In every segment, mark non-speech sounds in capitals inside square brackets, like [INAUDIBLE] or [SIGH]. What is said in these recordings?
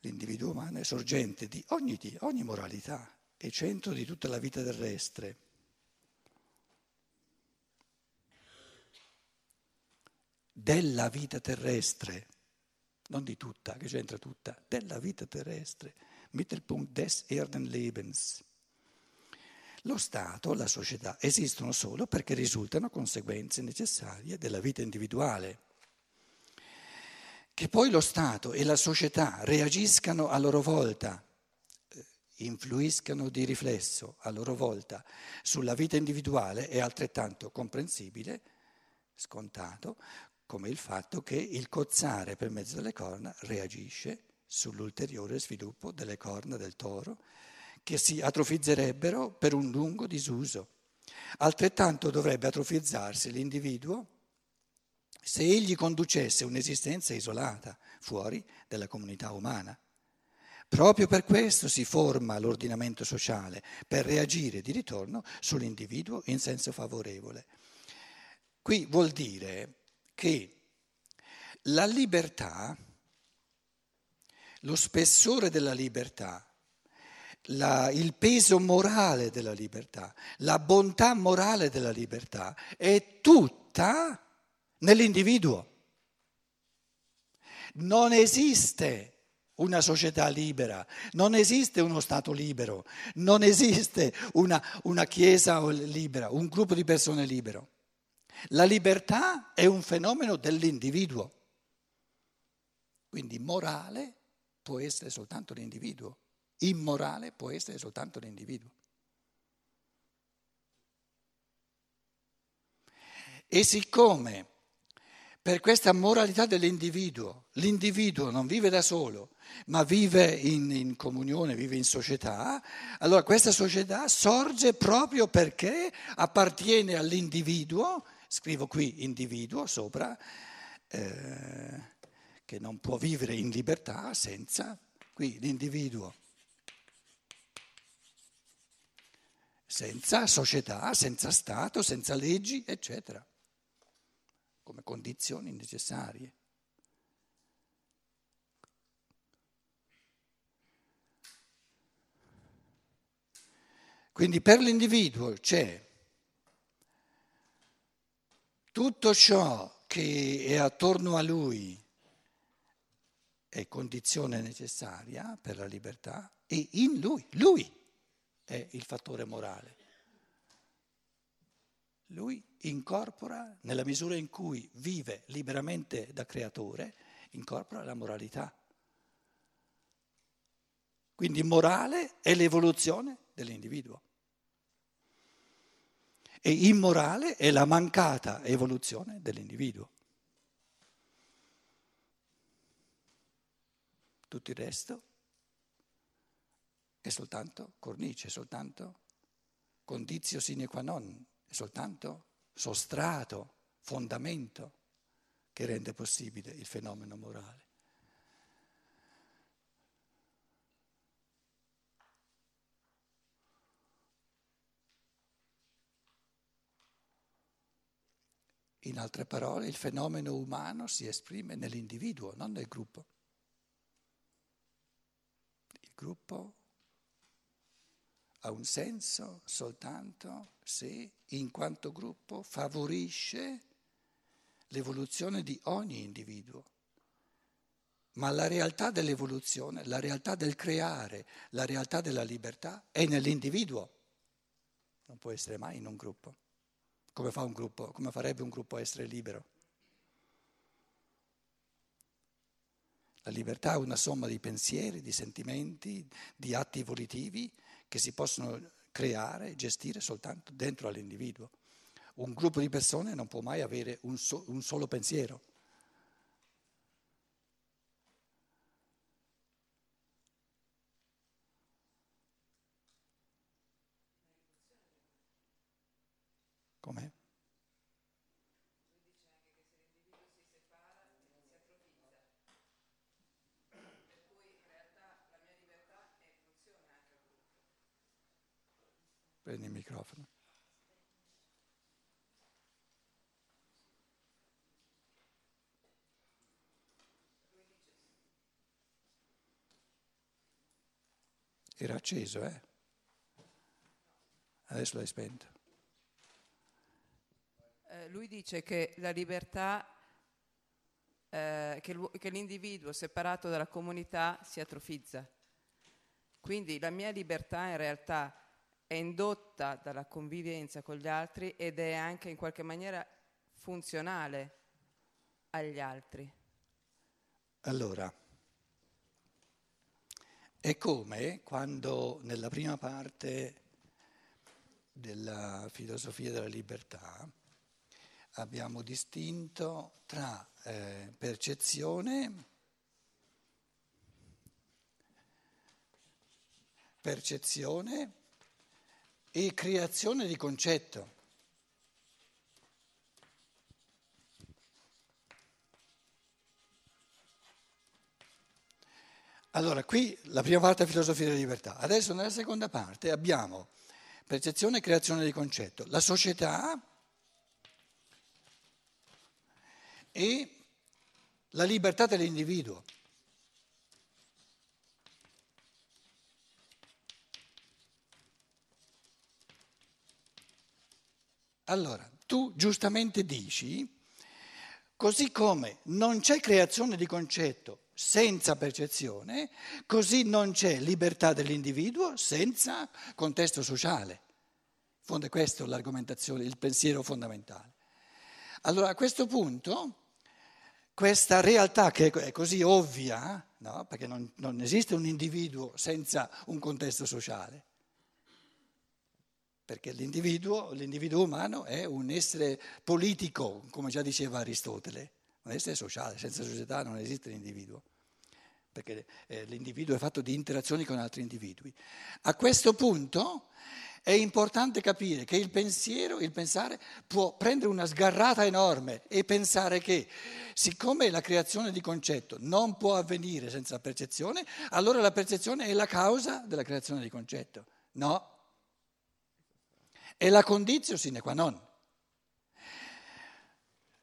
L'individuo umano è sorgente di ogni, di ogni moralità, è centro di tutta la vita terrestre. Della vita terrestre, non di tutta, che c'entra tutta, della vita terrestre. Mittelpunkt des Erdenlebens. Lo Stato, la società esistono solo perché risultano conseguenze necessarie della vita individuale. Che poi lo Stato e la società reagiscano a loro volta, eh, influiscano di riflesso a loro volta sulla vita individuale è altrettanto comprensibile, scontato, come il fatto che il cozzare per mezzo delle corna reagisce sull'ulteriore sviluppo delle corna del toro che si atrofizzerebbero per un lungo disuso. Altrettanto dovrebbe atrofizzarsi l'individuo se egli conducesse un'esistenza isolata, fuori dalla comunità umana. Proprio per questo si forma l'ordinamento sociale, per reagire di ritorno sull'individuo in senso favorevole. Qui vuol dire che la libertà, lo spessore della libertà, la, il peso morale della libertà, la bontà morale della libertà è tutta nell'individuo. Non esiste una società libera, non esiste uno Stato libero, non esiste una, una Chiesa libera, un gruppo di persone libero. La libertà è un fenomeno dell'individuo, quindi morale può essere soltanto l'individuo, immorale può essere soltanto l'individuo. E siccome per questa moralità dell'individuo. L'individuo non vive da solo, ma vive in, in, comunione, vive in società. Allora questa società sorge proprio perché appartiene all'individuo, scrivo qui individuo sopra, eh, che non può vivere in libertà senza, qui l'individuo. Senza società, senza Stato, senza leggi, eccetera come condizioni necessarie. Quindi per l'individuo c'è tutto ciò che è attorno a lui è condizione necessaria per la libertà e in lui, lui è il fattore morale. Lui incorpora, nella misura in cui vive liberamente da creatore, incorpora la moralità. Quindi morale è l'evoluzione dell'individuo. E immorale è la mancata evoluzione dell'individuo. Tutto il resto è soltanto cornice, è soltanto condizio sine qua non, è soltanto sostrato, fondamento che rende possibile il fenomeno morale. In altre parole, il fenomeno umano si esprime nell'individuo, non nel gruppo. Il gruppo ha un senso soltanto se in quanto gruppo favorisce l'evoluzione di ogni individuo. Ma la realtà dell'evoluzione, la realtà del creare, la realtà della libertà è nell'individuo. Non può essere mai in un gruppo. Come fa un gruppo? Come farebbe un gruppo a essere libero? La libertà è una somma di pensieri, di sentimenti, di atti volitivi che si possono creare, gestire soltanto dentro all'individuo. Un gruppo di persone non può mai avere un, so, un solo pensiero. Com'è? Prendi il microfono. Era acceso, eh? Adesso l'hai spento. Eh, lui dice che la libertà, eh, che, che l'individuo separato dalla comunità si atrofizza. Quindi la mia libertà in realtà è indotta dalla convivenza con gli altri ed è anche in qualche maniera funzionale agli altri. Allora, è come quando nella prima parte della filosofia della libertà abbiamo distinto tra eh, percezione, percezione e creazione di concetto. Allora, qui la prima parte è filosofia della libertà, adesso nella seconda parte abbiamo percezione e creazione di concetto, la società e la libertà dell'individuo. Allora, tu giustamente dici, così come non c'è creazione di concetto senza percezione, così non c'è libertà dell'individuo senza contesto sociale. In fondo è questo l'argomentazione, il pensiero fondamentale. Allora a questo punto, questa realtà che è così ovvia, no? perché non, non esiste un individuo senza un contesto sociale, perché l'individuo, l'individuo umano è un essere politico, come già diceva Aristotele un essere sociale, senza società non esiste l'individuo, perché eh, l'individuo è fatto di interazioni con altri individui. A questo punto è importante capire che il pensiero, il pensare può prendere una sgarrata enorme e pensare che siccome la creazione di concetto non può avvenire senza percezione, allora la percezione è la causa della creazione di concetto. No, è la condizione sine qua non.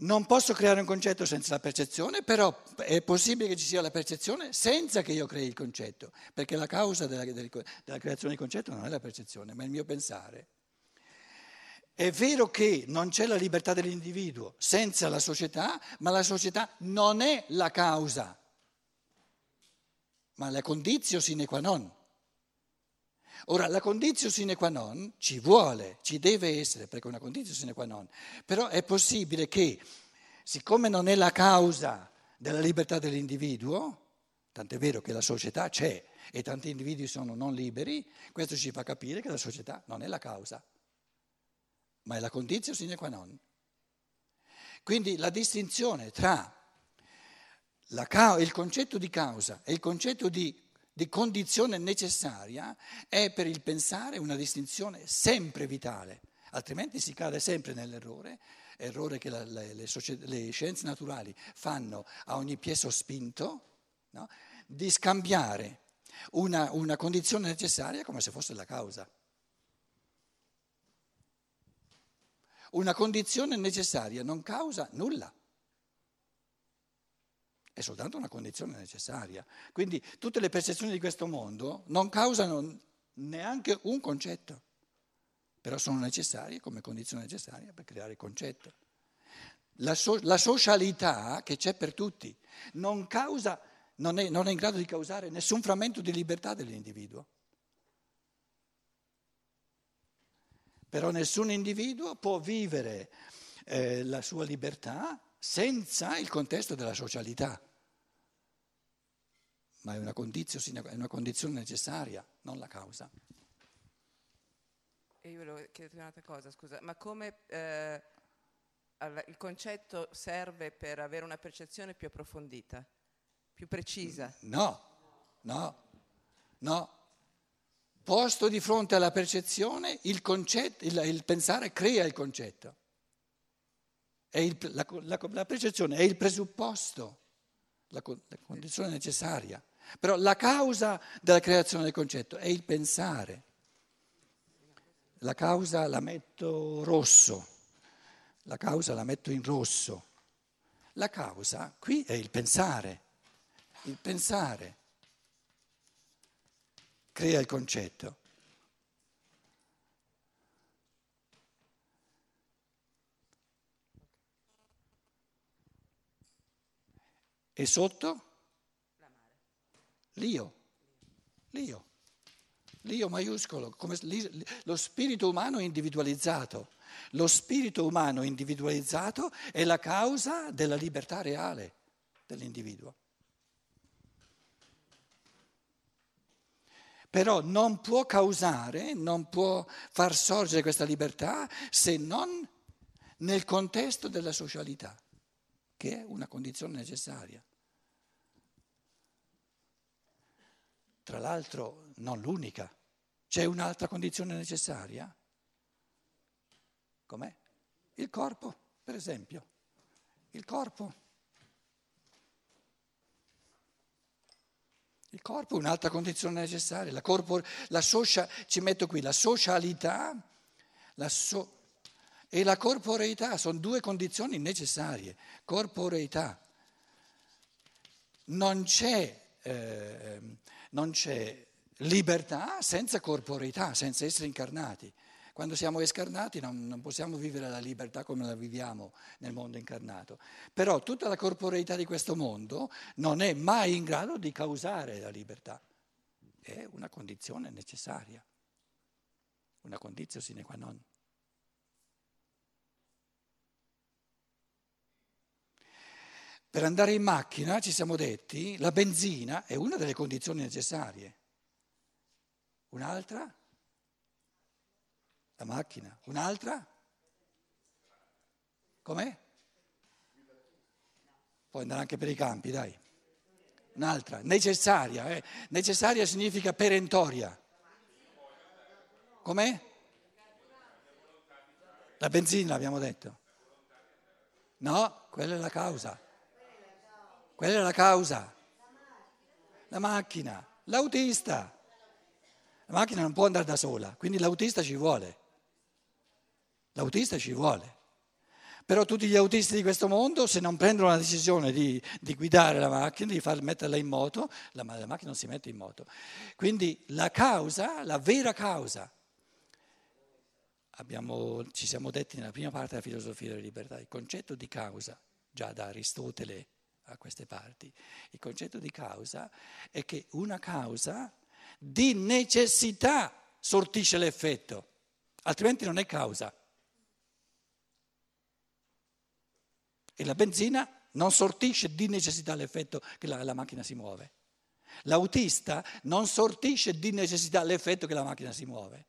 Non posso creare un concetto senza la percezione, però è possibile che ci sia la percezione senza che io crei il concetto, perché la causa della, della creazione di concetto non è la percezione, ma il mio pensare. È vero che non c'è la libertà dell'individuo senza la società, ma la società non è la causa, ma la condizione sine qua non. Ora, la condizione sine qua non ci vuole, ci deve essere, perché è una condizione sine qua non, però è possibile che, siccome non è la causa della libertà dell'individuo, tant'è vero che la società c'è e tanti individui sono non liberi, questo ci fa capire che la società non è la causa, ma è la condizione sine qua non. Quindi la distinzione tra la, il concetto di causa e il concetto di di condizione necessaria è per il pensare una distinzione sempre vitale, altrimenti si cade sempre nell'errore, errore che la, le, le, le, scienze naturali fanno a ogni piè sospinto, no? di scambiare una, una condizione necessaria come se fosse la causa. Una condizione necessaria non causa nulla è soltanto una condizione necessaria. Quindi tutte le percezioni di questo mondo non causano neanche un concetto, però sono necessarie come condizione necessaria per creare il concetto. La, so, la socialità che c'è per tutti non, causa, non, è, non è in grado di causare nessun frammento di libertà dell'individuo. Però nessun individuo può vivere eh, la sua libertà senza il contesto della socialità ma è una condizione, è una condizione necessaria, non la causa. E io volevo chiederti un'altra cosa, scusa, ma come eh, il concetto serve per avere una percezione più approfondita, più precisa? No, no, no. Posto di fronte alla percezione, il, concetto, il, il pensare crea il concetto. Il, la, la, la, percezione è il presupposto, la, la condizione necessaria. Però la causa della creazione del concetto è il pensare. La causa la metto rosso, la causa la metto in rosso. La causa qui è il pensare, il pensare crea il concetto. E sotto? L'io. L'io. L'io maiuscolo, come lo spirito umano individualizzato. Lo spirito umano individualizzato è la causa della libertà reale dell'individuo. Però non può causare, non può far sorgere questa libertà se non nel contesto della socialità, che è una condizione necessaria. Tra l'altro non l'unica. C'è un'altra condizione necessaria? Com'è? Il corpo, per esempio. Il corpo. Il corpo è un'altra condizione necessaria. La, corpo, la socia, ci metto qui, la socialità la so, e la corporeità sono due condizioni necessarie. Corporeità. Non c'è... Eh, non c'è libertà senza corporeità, senza essere incarnati. Quando siamo escarnati non, non, possiamo vivere la libertà come la viviamo nel mondo incarnato. Però tutta la corporeità di questo mondo non è mai in grado di causare la libertà. È una condizione necessaria, una condizione sine qua non. Per andare in macchina, ci siamo detti, la benzina è una delle condizioni necessarie. Un'altra? La macchina. Un'altra? Com'è? Puoi andare anche per i campi, dai. Un'altra, necessaria. Eh? Necessaria significa perentoria. Com'è? La benzina, abbiamo detto. No, quella è la causa. Quella è la causa. La macchina, l'autista. La macchina non può andare da sola, quindi l'autista ci vuole. L'autista ci vuole. Però tutti gli autisti di questo mondo, se non prendono la decisione di, di guidare la macchina, di far metterla in moto, la, la macchina non si mette in moto. Quindi la causa, la vera causa, abbiamo, ci siamo detti nella prima parte della filosofia della libertà, il concetto di causa, già da Aristotele a queste parti. Il concetto di causa è che una causa di necessità sortisce l'effetto, altrimenti non è causa. E la benzina non sortisce di necessità l'effetto che la, la macchina si muove. L'autista non sortisce di necessità l'effetto che la macchina si muove.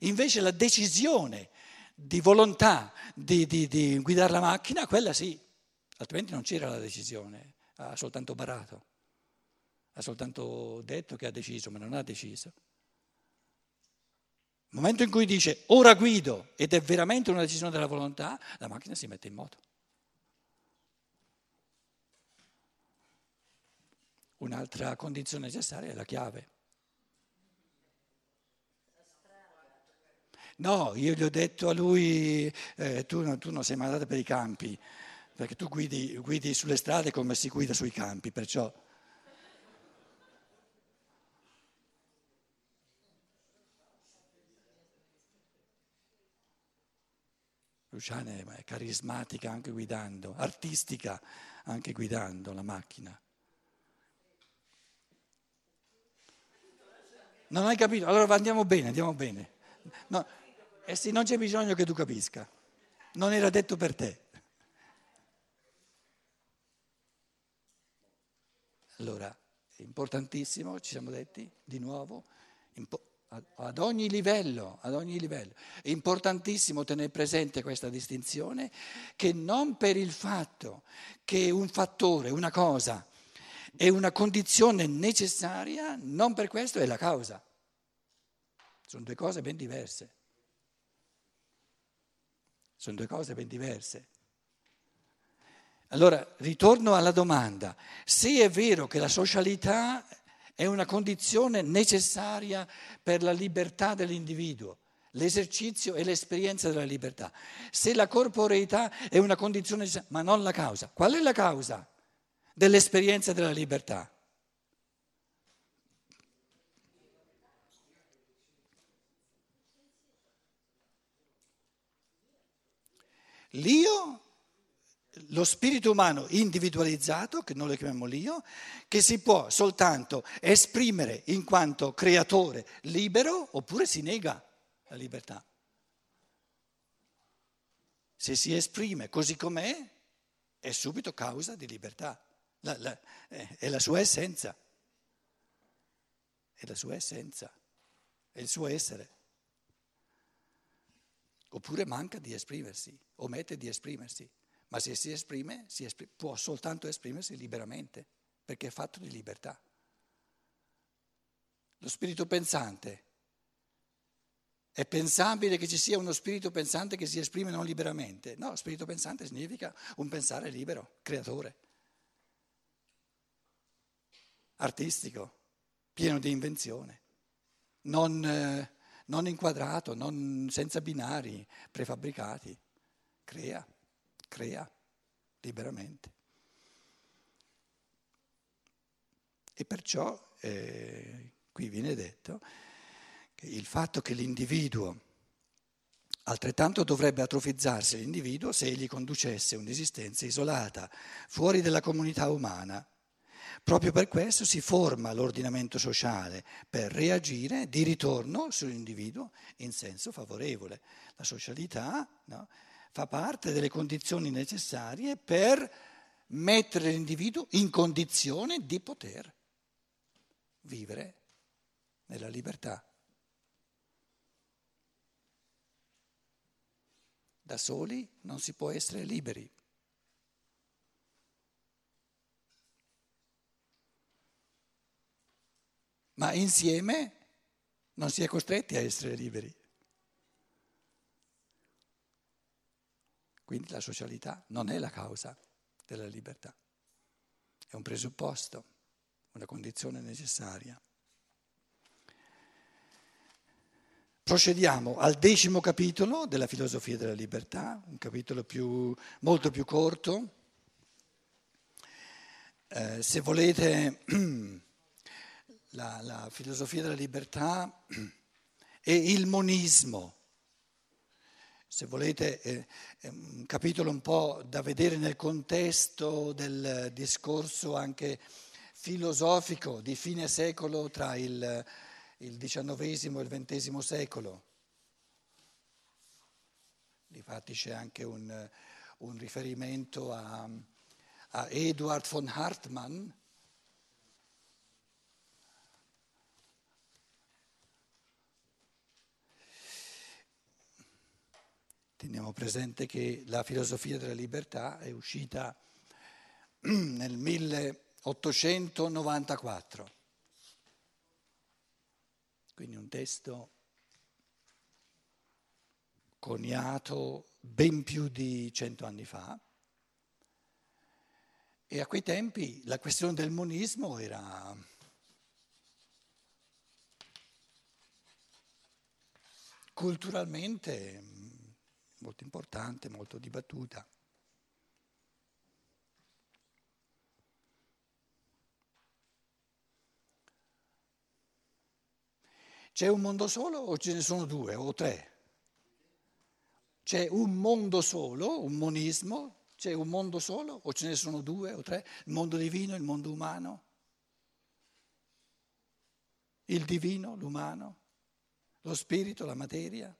Invece la decisione di volontà di, di, di guidare la macchina, quella sì, altrimenti non c'era la decisione, ha soltanto barato, ha soltanto detto che ha deciso, ma non ha deciso. Nel momento in cui dice ora guido ed è veramente una decisione della volontà, la macchina si mette in moto. Un'altra condizione necessaria è la chiave. No, io gli ho detto a lui, eh, tu, tu non sei mai andato per i campi, perché tu guidi, guidi sulle strade come si guida sui campi, perciò... Luciana è carismatica anche guidando, artistica anche guidando la macchina. Non hai capito? Allora andiamo bene, andiamo bene. No, eh sì, non c'è bisogno che tu capisca. Non era detto per te. Allora, è importantissimo, ci siamo detti di nuovo, ad ogni livello, ad ogni livello. È importantissimo tenere presente questa distinzione che non per il fatto che un fattore, una cosa, è una condizione necessaria, non per questo è la causa. Sono due cose ben diverse. Sono due cose ben diverse. Allora, ritorno alla domanda, se è vero che la socialità è una condizione necessaria per la libertà dell'individuo, l'esercizio e l'esperienza della libertà, se la corporeità è una condizione necessaria, ma non la causa, qual è la causa dell'esperienza della libertà? L'io lo spirito umano individualizzato, che noi lo chiamiamo l'io, che si può soltanto esprimere in quanto creatore libero oppure si nega la libertà. Se si esprime così com'è, è subito causa di libertà, la, la, è la sua essenza, è la sua essenza, è il suo essere. Oppure manca di esprimersi, omette di esprimersi, ma se si esprime, si esprime può soltanto esprimersi liberamente, perché è fatto di libertà. Lo spirito pensante è pensabile che ci sia uno spirito pensante che si esprime non liberamente? No, spirito pensante significa un pensare libero, creatore, artistico, pieno di invenzione, non, eh, non inquadrato, non, senza binari prefabbricati. Crea, crea liberamente. E perciò eh, qui viene detto il fatto che l'individuo altrettanto dovrebbe atrofizzarsi l'individuo se egli conducesse un'esistenza isolata, fuori dalla comunità umana. Proprio per questo si forma l'ordinamento sociale, per reagire di ritorno sull'individuo in senso favorevole. La socialità no, fa parte delle condizioni necessarie per mettere l'individuo in condizione di poter vivere nella libertà. Da soli non si può essere liberi. Ma insieme non si è costretti a essere liberi. Quindi la socialità non è la causa della libertà, è un presupposto, una condizione necessaria. Procediamo al decimo capitolo della filosofia della libertà, un capitolo più, molto più corto. Eh, se volete, [CLEARS THROAT] la, la, filosofia della libertà [CLEARS THROAT] e il monismo. Se volete, è un capitolo un po' da vedere nel contesto del discorso anche filosofico di fine secolo tra il il XIX e il XX secolo. Difatti c'è anche un, un riferimento a, a Eduard von Hartmann, Teniamo presente che la filosofia della libertà è uscita [CLEARS THROAT] nel 1894. Quindi un testo coniato ben più di cento anni fa. E a quei tempi la questione del monismo era culturalmente molto importante, molto dibattuta. C'è un mondo solo o ce ne sono due o tre? C'è un mondo solo, un monismo? C'è un mondo solo o ce ne sono due o tre? Il mondo divino, il mondo umano? Il divino, l'umano? Lo spirito, la materia?